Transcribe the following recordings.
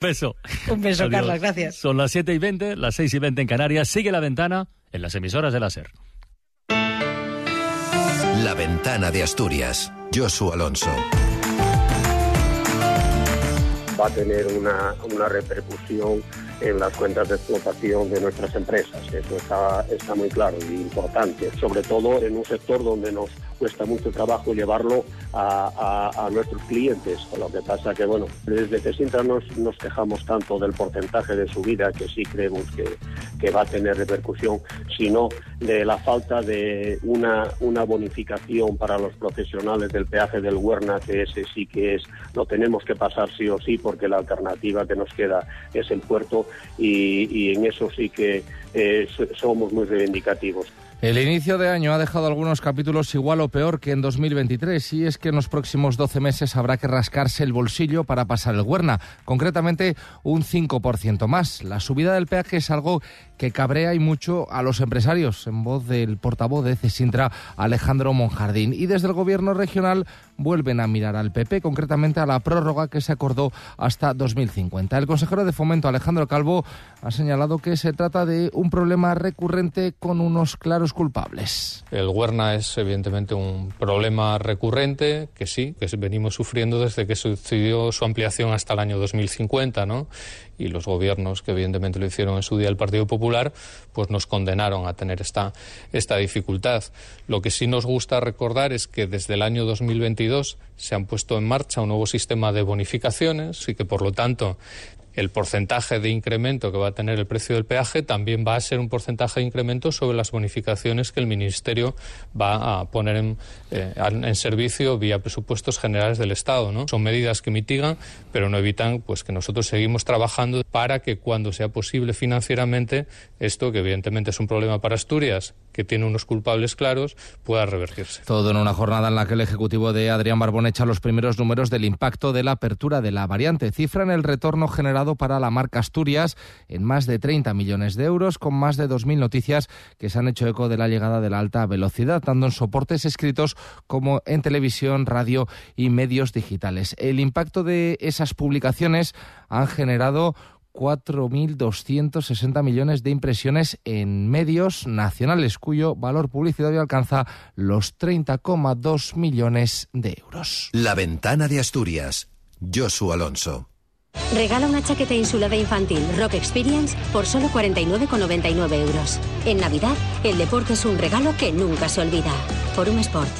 beso. Un beso, Adiós. Carlos, gracias. Son las 7 y 20, las 6 y 20 en Canarias. Sigue la ventana en las emisoras de la SER. La ventana de Asturias. Josu Alonso. va a tener una, una repercusión en las cuentas de explotación de nuestras empresas. Eso está, está muy claro y importante, sobre todo en un sector donde nos cuesta mucho trabajo llevarlo a, a- nuestros clientes. Lo que pasa que, bueno, desde que Sintra nos, nos quejamos tanto del porcentaje de subida, que sí creemos que, que va a tener repercusión, sino de la falta de una, una bonificación para los profesionales del peaje del Huerna, que ese sí que es, lo tenemos que pasar sí o sí, porque la alternativa que nos queda es el puerto y, en eso sí que eh, so- somos muy reivindicativos. El inicio de año ha dejado algunos capítulos igual o peor que en 2023 y es que en los próximos 12 meses habrá que rascarse el bolsillo para pasar el Huerna, concretamente un 5% más. La subida del peaje es algo que cabrea y mucho a los empresarios, en voz del portavoz de Cesintra, Alejandro Monjardín. Y desde el gobierno regional vuelven a mirar al PP, concretamente a la prórroga que se acordó hasta 2050. El consejero de Fomento, Alejandro Calvo, ha señalado que se trata de un problema recurrente con unos claros culpables. El Huerna es evidentemente un problema recurrente que sí, que venimos sufriendo desde que sucedió su ampliación hasta el año 2050, ¿no? Y los gobiernos que evidentemente lo hicieron en su día el Partido Popular, pues nos condenaron a tener esta, esta dificultad. Lo que sí nos gusta recordar es que desde el año 2022 se han puesto en marcha un nuevo sistema de bonificaciones y que por lo tanto el porcentaje de incremento que va a tener el precio del peaje también va a ser un porcentaje de incremento sobre las bonificaciones que el Ministerio va a poner en, eh, servicio vía presupuestos generales del Estado. Son medidas que mitigan, pero no evitan pues, que nosotros seguimos trabajando para que cuando sea posible financieramente esto, que evidentemente es un problema para Asturias, que tiene unos culpables claros, pueda revertirse. Todo en una jornada en la que el Ejecutivo de Adrián Barbón echa los primeros números del impacto de la apertura de la variante. Cifran el retorno generado para la marca Asturias en más de 30 millones de euros, con más de 2.000 noticias que se han hecho eco de la llegada de la alta velocidad, tanto en soportes escritos como en televisión, radio y medios digitales. El impacto de esas publicaciones han generado 4.260 millones de impresiones en medios nacionales, cuyo valor publicitario alcanza los 30,2 millones de euros. La ventana de Asturias. Josu Alonso. Regala una chaqueta insulada infantil Rock Experience por solo 49,99 euros. En Navidad, el deporte es un regalo que nunca se olvida. Forum Sport.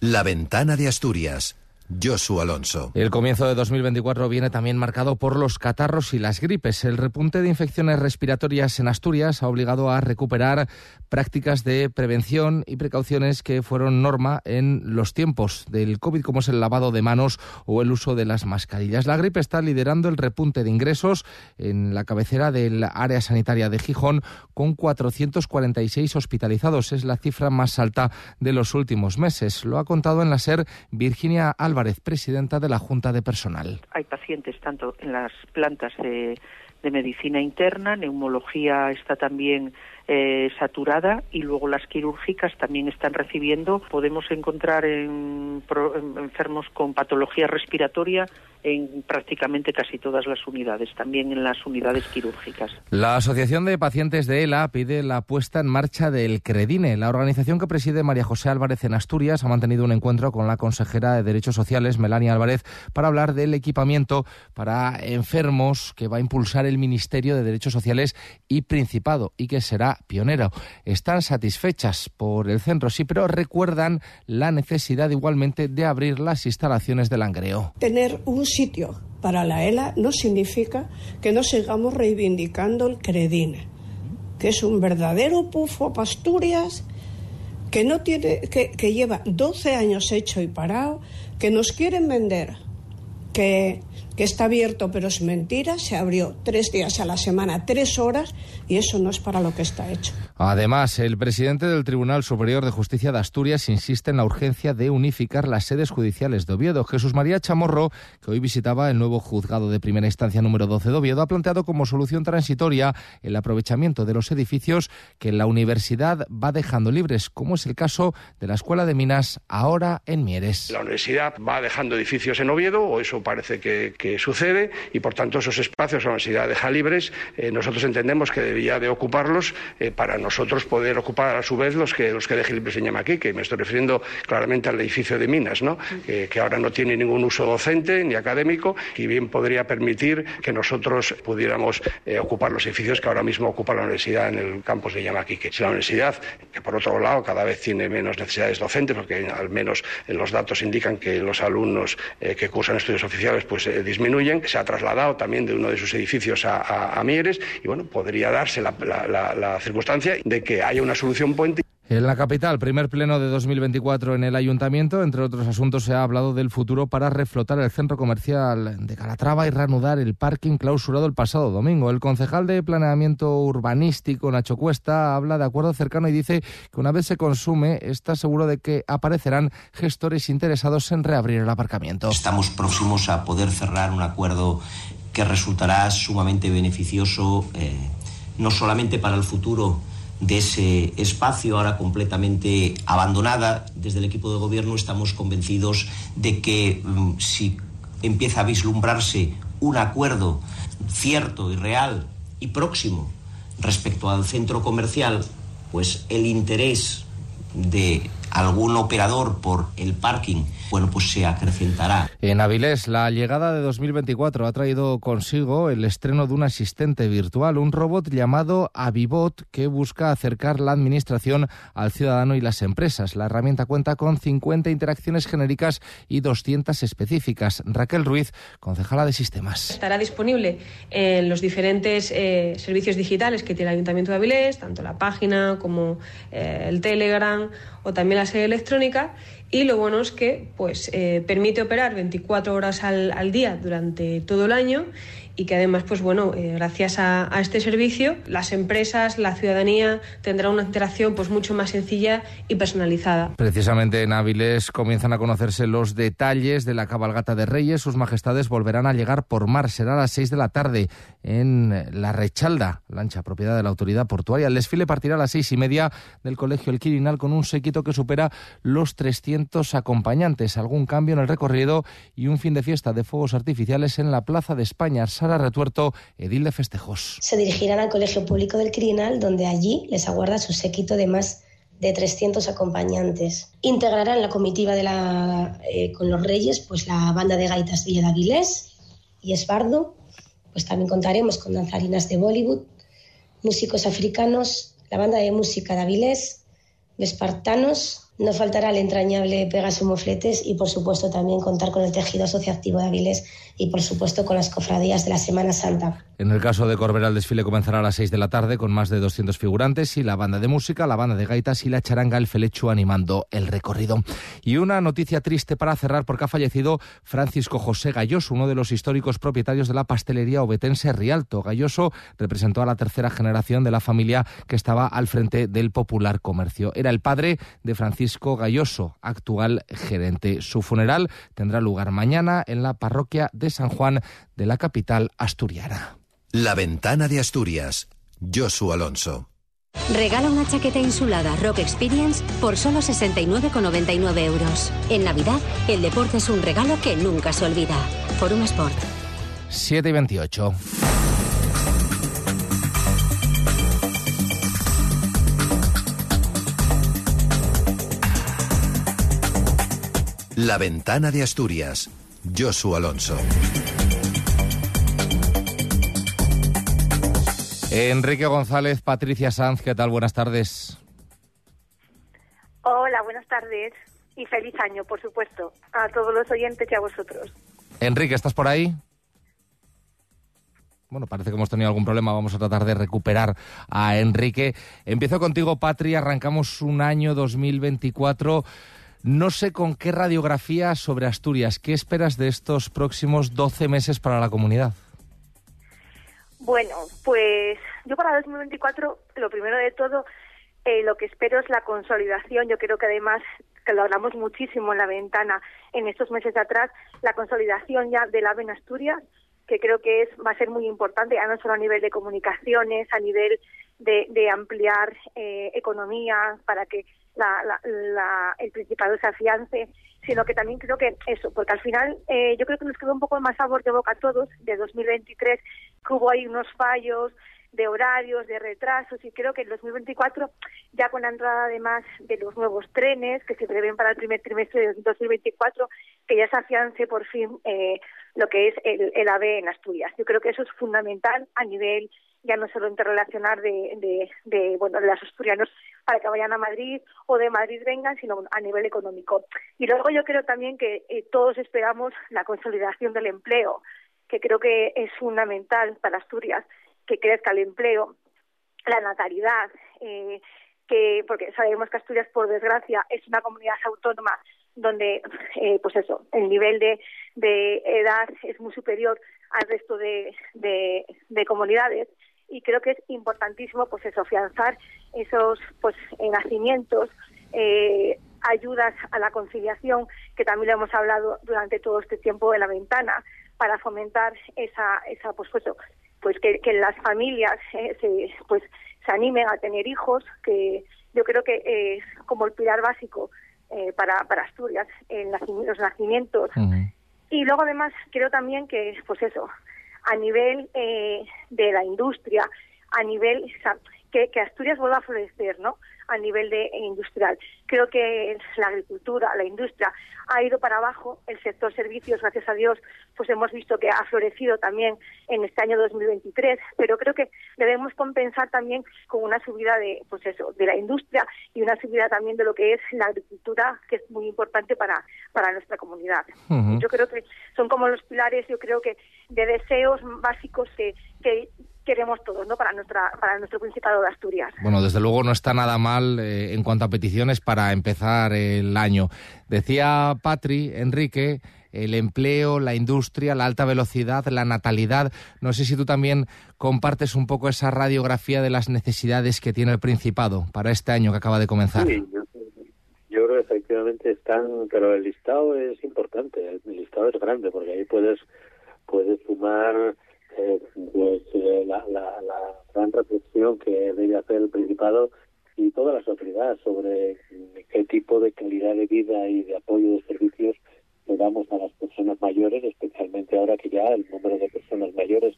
La ventana de Asturias. Josu Alonso. El comienzo de 2024 viene también marcado por los catarros y las gripes. El repunte de infecciones respiratorias en Asturias ha obligado a recuperar prácticas de prevención y precauciones que fueron norma en los tiempos del COVID, como es el lavado de manos o el uso de las mascarillas. La gripe está liderando el repunte de ingresos en la cabecera del área sanitaria de Gijón, con 446 hospitalizados. Es la cifra más alta de los últimos meses. Lo ha contado en la SER Virginia Presidenta de la Junta de Personal. Hay pacientes tanto en las plantas de, de medicina interna, neumología está también eh, saturada y luego las quirúrgicas también están recibiendo. Podemos encontrar en, en enfermos con patología respiratoria en prácticamente casi todas las unidades, también en las unidades quirúrgicas. La Asociación de Pacientes de ELA pide la puesta en marcha del CREDINE. La organización que preside María José Álvarez en Asturias ha mantenido un encuentro con la consejera de Derechos Sociales, Melania Álvarez, para hablar del equipamiento para enfermos que va a impulsar el Ministerio de Derechos Sociales y Principado y que será pionero. Están satisfechas por el centro, sí, pero recuerdan la necesidad igualmente de abrir las instalaciones del Langreo. Tener un sitio para la ELA no significa que no sigamos reivindicando el Credine, que es un verdadero pufo para Asturias, que, no tiene, que, que lleva 12 años hecho y parado, que nos quieren vender, que, que está abierto pero es mentira, se abrió tres días a la semana, tres horas, y eso no es para lo que está hecho. Además, el presidente del Tribunal Superior de Justicia de Asturias insiste en la urgencia de unificar las sedes judiciales de Oviedo. Jesús María Chamorro, que hoy visitaba el nuevo juzgado de primera instancia número 12 de Oviedo, ha planteado como solución transitoria el aprovechamiento de los edificios que la universidad va dejando libres, como es el caso de la Escuela de Minas ahora en Mieres. La universidad va dejando edificios en Oviedo, o eso parece que, sucede y por tanto esos espacios la universidad deja libres, eh, nosotros entendemos que debía de ocuparlos eh, para nosotros poder ocupar a su vez los que, los que deje libres en que Me estoy refiriendo claramente al edificio de Minas, ¿no? que ahora no tiene ningún uso docente ni académico y bien podría permitir que nosotros pudiéramos ocupar los edificios que ahora mismo ocupa la universidad en el campus de Yamaquique. Si la universidad, que por otro lado cada vez tiene menos necesidades docentes, porque al menos los datos indican que los alumnos que cursan estudios oficiales pues disminuyen, se ha trasladado también de uno de sus edificios a, Mieres y bueno, podría darse la circunstancia de que haya una solución puente. En la capital, primer pleno de 2024 en el ayuntamiento, entre otros asuntos se ha hablado del futuro para reflotar el centro comercial de Calatrava y reanudar el parking clausurado el pasado domingo. El concejal de planeamiento urbanístico, Nacho Cuesta, habla de acuerdo cercano y dice que una vez se consume, está seguro de que aparecerán gestores interesados en reabrir el aparcamiento. Estamos próximos a poder cerrar un acuerdo que resultará sumamente beneficioso, eh, no solamente para el futuro, de ese espacio ahora completamente abandonada. Desde el equipo de gobierno estamos convencidos de que mm, si empieza a vislumbrarse un acuerdo cierto y real y próximo respecto al centro comercial, pues el interés de algún operador por el parking bueno, pues se acrecentará. En Avilés, la llegada de 2024 ha traído consigo el estreno de un asistente virtual, un robot llamado Avibot que busca acercar la administración al ciudadano y las empresas. La herramienta cuenta con 50 interacciones genéricas y 200 específicas. Raquel Ruiz, concejala de sistemas. Estará disponible en los diferentes eh, servicios digitales que tiene el Ayuntamiento de Avilés, tanto la página como eh, el Telegram o la sede electrónica y lo bueno es que pues, eh, permite operar 24 horas al, al día durante todo el año y que además, pues bueno, eh, gracias a, este servicio, las empresas, la ciudadanía tendrá una interacción pues mucho más sencilla y personalizada. Precisamente en Áviles comienzan a conocerse los detalles de la cabalgata de Reyes. Sus majestades volverán a llegar por mar. Será a las 6 de la tarde en La Rechalda, lancha propiedad de la autoridad portuaria. El desfile partirá a las seis y media del Colegio El Quirinal con un séquito que los 300 acompañantes. Algún cambio en el recorrido y un fin de fiesta de fuegos artificiales en la Plaza de España. Retuerto, edil de festejos. Se dirigirán al Colegio Público del Quirinal, donde allí les aguarda su séquito de más de 300 acompañantes. Integrarán la comitiva de la, eh, con los reyes pues la banda de gaitas Villa de Avilés y Esbardo. Pues también contaremos con danzarinas de Bollywood, músicos africanos, la banda de música de espartanos, no faltará el entrañable Pegaso Mofletes y, por supuesto, también contar con el tejido asociativo de Avilés y, por supuesto, con las cofradías de la Semana Santa. En el caso de Corbera, el desfile comenzará a las 6 de la tarde con más de 200 figurantes y la banda de música, la banda de gaitas y la charanga El Felecho animando el recorrido. Y una noticia triste para cerrar porque ha fallecido Francisco José Galloso, uno de los históricos propietarios de la pastelería obetense Rialto. Galloso representó a la tercera generación de la familia que estaba al frente del popular comercio. Era el padre de Francisco Galloso, actual gerente. Su funeral tendrá lugar mañana en la parroquia de San Juan de la capital asturiana. La ventana de Asturias. Josu Alonso. Regala una chaqueta insulada Rock Experience por solo 69,99 euros. En Navidad, el deporte es un regalo que nunca se olvida. Forum Sport. 7 y 28. La ventana de Asturias. Josu Alonso. Enrique González, Patricia Sanz, ¿qué tal? Buenas tardes. Hola, buenas tardes y feliz año, por supuesto, a todos los oyentes y a vosotros. Enrique, ¿estás por ahí? Bueno, parece que hemos tenido algún problema. Vamos a tratar de recuperar a Enrique. Empiezo contigo, Patri. Arrancamos un año 2024. No sé con qué radiografía sobre Asturias. ¿Qué esperas de estos próximos 12 meses para la comunidad? Bueno, pues yo para 2024, lo primero de todo, eh, lo que espero es la consolidación. Yo creo que además, que lo hablamos muchísimo en la ventana en estos meses de atrás, la consolidación ya del AVE en Asturias, que creo que es va a ser muy importante, ya no solo a nivel de comunicaciones, a nivel de, ampliar eh, economía para que la, la, el Principado se afiance, sino que también creo que eso, porque al final eh, yo creo que nos quedó un poco más sabor de boca a todos de 2023, que hubo ahí unos fallos de horarios, de retrasos, y creo que en 2024, ya con la entrada además de los nuevos trenes que se prevén para el primer trimestre de 2024, que ya se afiance por fin eh, lo que es el, el AVE en Asturias. Yo creo que eso es fundamental a nivel ya no solo interrelacionar de, de, bueno, de los asturianos para que vayan a Madrid o de Madrid vengan, sino a nivel económico. Y luego yo creo también que eh, todos esperamos la consolidación del empleo, que creo que es fundamental para Asturias, que crezca el empleo, la natalidad, eh, que porque sabemos que Asturias, por desgracia, es una comunidad autónoma donde, eh, pues eso, el nivel de, de edad es muy superior al resto de, de comunidades y creo que es importantísimo pues eso afianzar esos pues nacimientos eh, ayudas a la conciliación que también lo hemos hablado durante todo este tiempo en la ventana para fomentar esa esa pues pues, pues que, que las familias eh, se pues se animen a tener hijos que yo creo que es como el pilar básico eh, para para Asturias en los nacimientos. Y luego además creo también que pues eso a nivel eh, de la industria, a nivel que, que, Asturias vuelva a florecer, ¿no? A nivel de eh, industrial. Creo que la agricultura, la industria ha ido para abajo. El sector servicios, gracias a Dios, pues hemos visto que ha florecido también en este año 2023. Pero creo que debemos compensar también con una subida de, pues eso, de la industria y una subida también de lo que es la agricultura, que es muy importante para para nuestra comunidad. Yo creo que son como los pilares, yo creo que de deseos básicos que, que queremos todos, ¿no? Para nuestra para nuestro Principado de Asturias. Bueno, desde luego no está nada mal eh, en cuanto a peticiones para empezar el año. Decía Patri, Enrique, el empleo, la industria, la alta velocidad, la natalidad. No sé si tú también compartes un poco esa radiografía de las necesidades que tiene el Principado para este año que acaba de comenzar. Yo creo que efectivamente están, pero el listado es importante, el listado es grande porque ahí puedes puedes sumar eh, pues eh, la, la, la, gran reflexión que debe hacer el Principado y toda la sociedad sobre qué tipo de calidad de vida y de apoyo de servicios le damos a las personas mayores, especialmente ahora que ya el número de personas mayores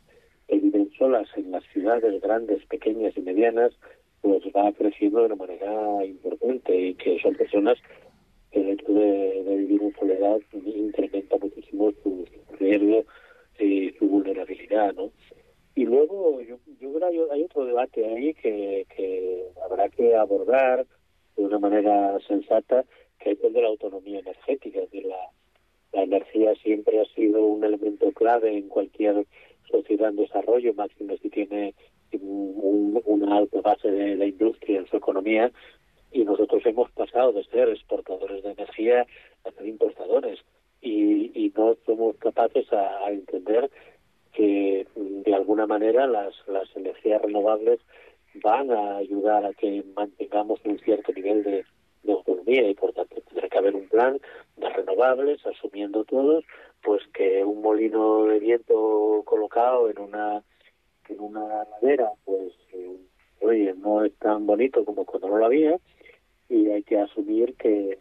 que viven solas en las ciudades grandes, pequeñas y medianas, pues va creciendo de una manera importante y que son personas que el hecho de, vivir en soledad incrementa muchísimo su, riesgo y su vulnerabilidad, ¿no? Y luego yo, yo creo hay otro debate ahí que, que habrá que abordar de una manera sensata, que es el de la autonomía energética. Es la energía siempre ha sido un elemento clave en cualquier sociedad en desarrollo, máximo si tiene un, una alta base de la industria en su economía, y nosotros hemos pasado de ser exportadores de energía a ser importadores y, y no somos capaces a, a, entender que de alguna manera las, las energías renovables van a ayudar a que mantengamos un cierto nivel de, autonomía y por tanto tendrá que haber un plan de renovables asumiendo todos pues que un molino de viento colocado en una en una ladera pues eh, oye no es tan bonito como cuando no lo había y hay que asumir que,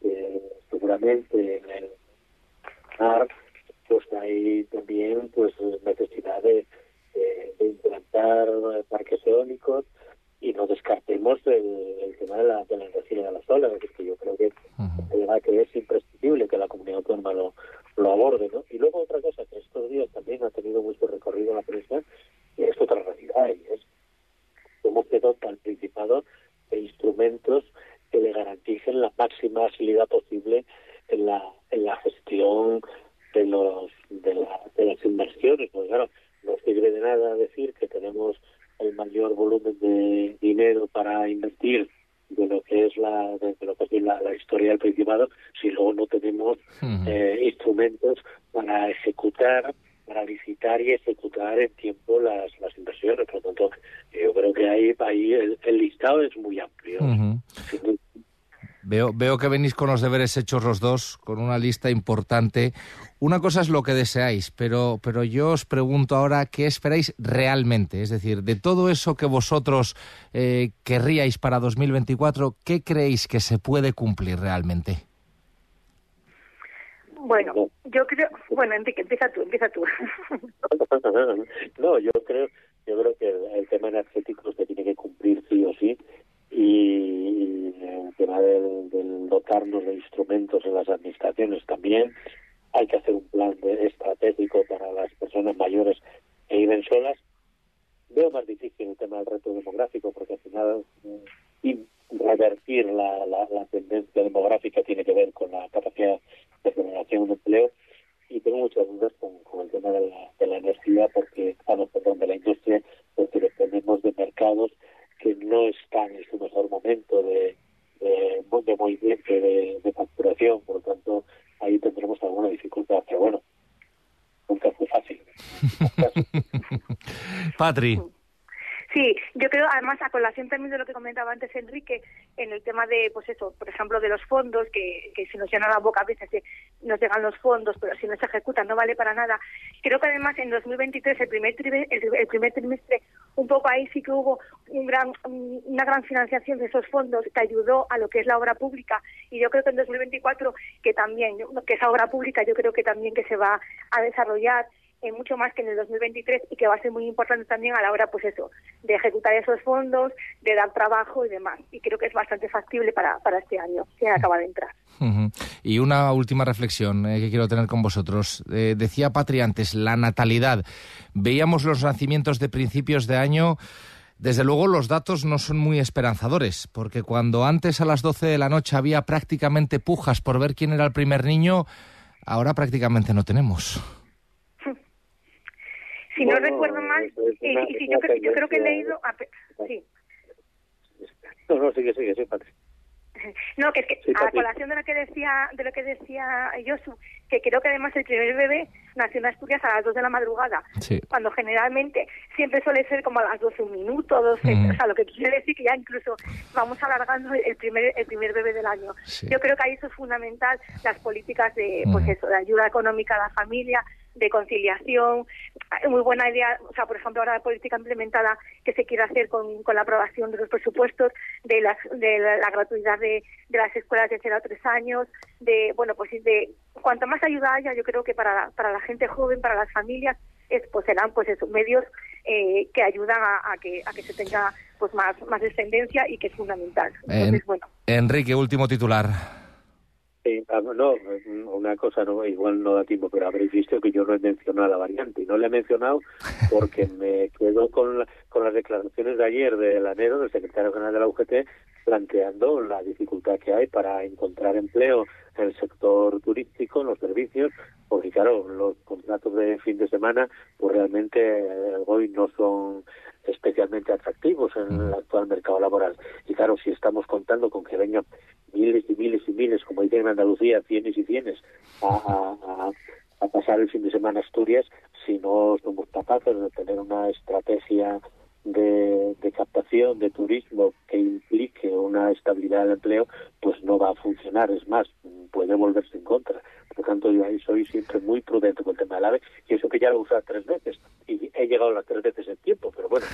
que seguramente en el mar pues hay también pues necesidad parques eólicos y no descartemos el, el tema de la, de la energía de las olas, es que yo creo que, uh-huh. que es imprescindible que la comunidad autónoma lo, lo aborde, ¿no? Y luego otra cosa que estos días también ha tenido mucho recorrido en la prensa, y es otra realidad, y es cómo se dota al Principado de instrumentos que le garanticen la máxima agilidad posible en la, en la gestión de los de, la, de las inversiones, pues claro, sirve de nada decir que tenemos el mayor volumen de dinero para invertir de lo que es la de, lo que es la, la, historia del Principado si luego no tenemos uh -huh. eh, instrumentos para ejecutar para licitar y ejecutar en tiempo las, las inversiones por lo tanto yo creo que ahí, ahí el, el listado es muy amplio uh -huh. Veo, veo que venís con los deberes hechos los dos, con una lista importante. Una cosa es lo que deseáis, pero, pero yo os pregunto ahora qué esperáis realmente. Es decir, de todo eso que vosotros eh, querríais para 2024, ¿qué creéis que se puede cumplir realmente? Bueno, yo creo, bueno, Enrique, empieza tú, empieza tú. no, yo creo, yo creo que el, tema energético se tiene que cumplir sí o sí y el tema del, dotarnos de instrumentos en las administraciones Hay que hacer un plan de, estratégico para las personas mayores que viven solas. Veo más difícil el tema del reto demográfico porque al final mm, revertir la, tendencia demográfica tiene que ver con la capacidad de generación de empleo y tengo muchas dudas con, el tema de la, de la energía porque, ah, no, perdón, de la industria porque dependemos de mercados que no están en su mejor momento de, de, de movimiento de, de, facturación, por lo tanto ahí tendremos alguna dificultad, pero bueno, nunca fue fácil. Patri. Sí, yo creo, además, a colación también de lo que comentaba antes Enrique, en el tema de, pues eso, por ejemplo, de los fondos, que, que se nos llena la boca a veces que nos llegan los fondos, pero si no se ejecutan no vale para nada. Creo que además en 2023, el primer, trimestre, el, primer trimestre, un poco ahí sí que hubo un gran, una gran financiación de esos fondos que ayudó a lo que es la obra pública. Y yo creo que en 2024, que también, que esa obra pública yo creo que también que se va a desarrollar eh, mucho más que en el 2023 y que va a ser muy importante también a la hora, pues eso, de ejecutar esos fondos, de dar trabajo y demás. Y creo que es bastante factible para, para este año, que acaba de entrar. Y una última reflexión eh, que quiero tener con vosotros. Eh, decía Patri antes, la natalidad. Veíamos los nacimientos de principios de año. Desde luego los datos no son muy esperanzadores, porque cuando antes a las 12 de la noche había prácticamente pujas por ver quién era el primer niño, ahora prácticamente no tenemos si no recuerdo mal, y, si yo, yo, creo que he leído... A, sí. No, no, sigue, sigue, sí, Patrick. No, que es que a colación de lo que decía de lo que decía Yosu, que creo que además el primer bebé nació en Asturias a las 2 de la madrugada, cuando generalmente siempre suele ser como a las 12 un minuto, 12, o sea, lo que quiere decir que ya incluso vamos alargando el primer el primer bebé del año. Yo creo que ahí eso es fundamental, las políticas de pues eso, de ayuda económica a la familia, de conciliación, muy buena idea, o sea, por ejemplo, ahora la política implementada que se quiere hacer con, con la aprobación de los presupuestos, de, las, de la, gratuidad de, de, las escuelas de 0 a 3 años, de, bueno, pues de cuanto más ayuda haya, yo creo que para, para la gente joven, para las familias, es, pues serán pues esos medios eh, que ayudan a, a, que, a que se tenga pues más, más descendencia y que es fundamental. Entonces, bueno. Enrique, último titular. Sí, ah, no, una cosa no, igual no da tiempo, pero habréis visto que yo no he mencionado la variante y no la he mencionado porque me quedo con, con las declaraciones de ayer de Lanero, del secretario general de la UGT, planteando la dificultad que hay para encontrar empleo en el sector turístico, en los servicios, porque claro, los contratos de fin de semana, pues realmente eh, hoy no son especialmente atractivos en el actual mercado laboral. Y claro, si estamos contando con que vengan miles y miles y miles, como dicen en Andalucía, cienes y cienes, a, a, a pasar el fin de semana a Asturias, si no somos capaces de tener una estrategia de, de, captación de turismo que implique una estabilidad del empleo, pues no va a funcionar. Es más, puede volverse en contra. Por lo tanto, yo ahí soy siempre muy prudente con el tema del AVE, y eso que ya lo he usado tres veces, y he llegado las tres veces en tiempo, pero bueno,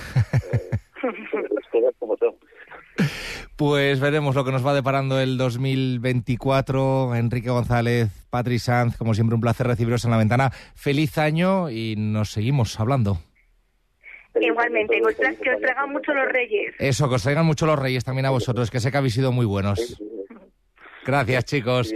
eh, las cosas como son. Pues veremos lo que nos va deparando el 2024. Enrique González, Patri Sanz, como siempre un placer recibiros en la ventana. Feliz año y nos seguimos hablando. Igualmente, que os traigan mucho los reyes. Eso, que os traigan mucho los reyes también a vosotros, que sé que habéis sido muy buenos. Gracias, chicos.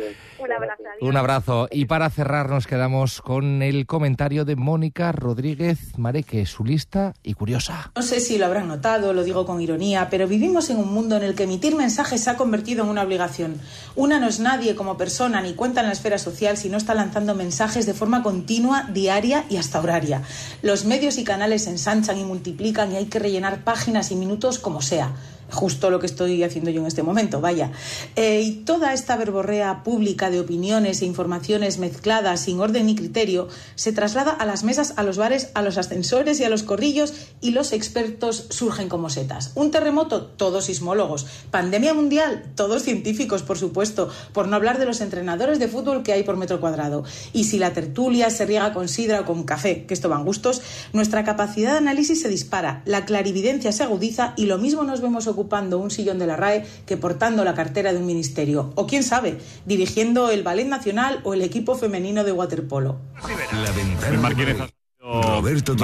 Un abrazo. Un abrazo. Y para cerrar nos quedamos con el comentario de Mónica Rodríguez Mareque, su lista y curiosa. No sé si lo habrán notado, lo digo con ironía, pero vivimos en un mundo en el que emitir mensajes se ha convertido en una obligación. Una no es nadie como persona ni cuenta en la esfera social si no está lanzando mensajes de forma continua, diaria y hasta horaria. Los medios y canales se ensanchan y multiplican y hay que rellenar páginas y minutos como sea justo lo que estoy haciendo yo en este momento, vaya. Eh, y toda esta verborrea pública de opiniones e informaciones mezcladas sin orden ni criterio se traslada a las mesas, a los bares, a los ascensores y a los corrillos y los expertos surgen como setas. Un terremoto, todos sismólogos. Pandemia mundial, todos científicos, por supuesto, por no hablar de los entrenadores de fútbol que hay por metro cuadrado. Y si la tertulia se riega con sidra o con café, que esto van gustos, nuestra capacidad de análisis se dispara, la clarividencia se agudiza y lo mismo nos vemos ocupando un sillón de la RAE que portando la cartera de un ministerio. O quién sabe, dirigiendo el Ballet Nacional o el equipo femenino de waterpolo. La ventana. Roberto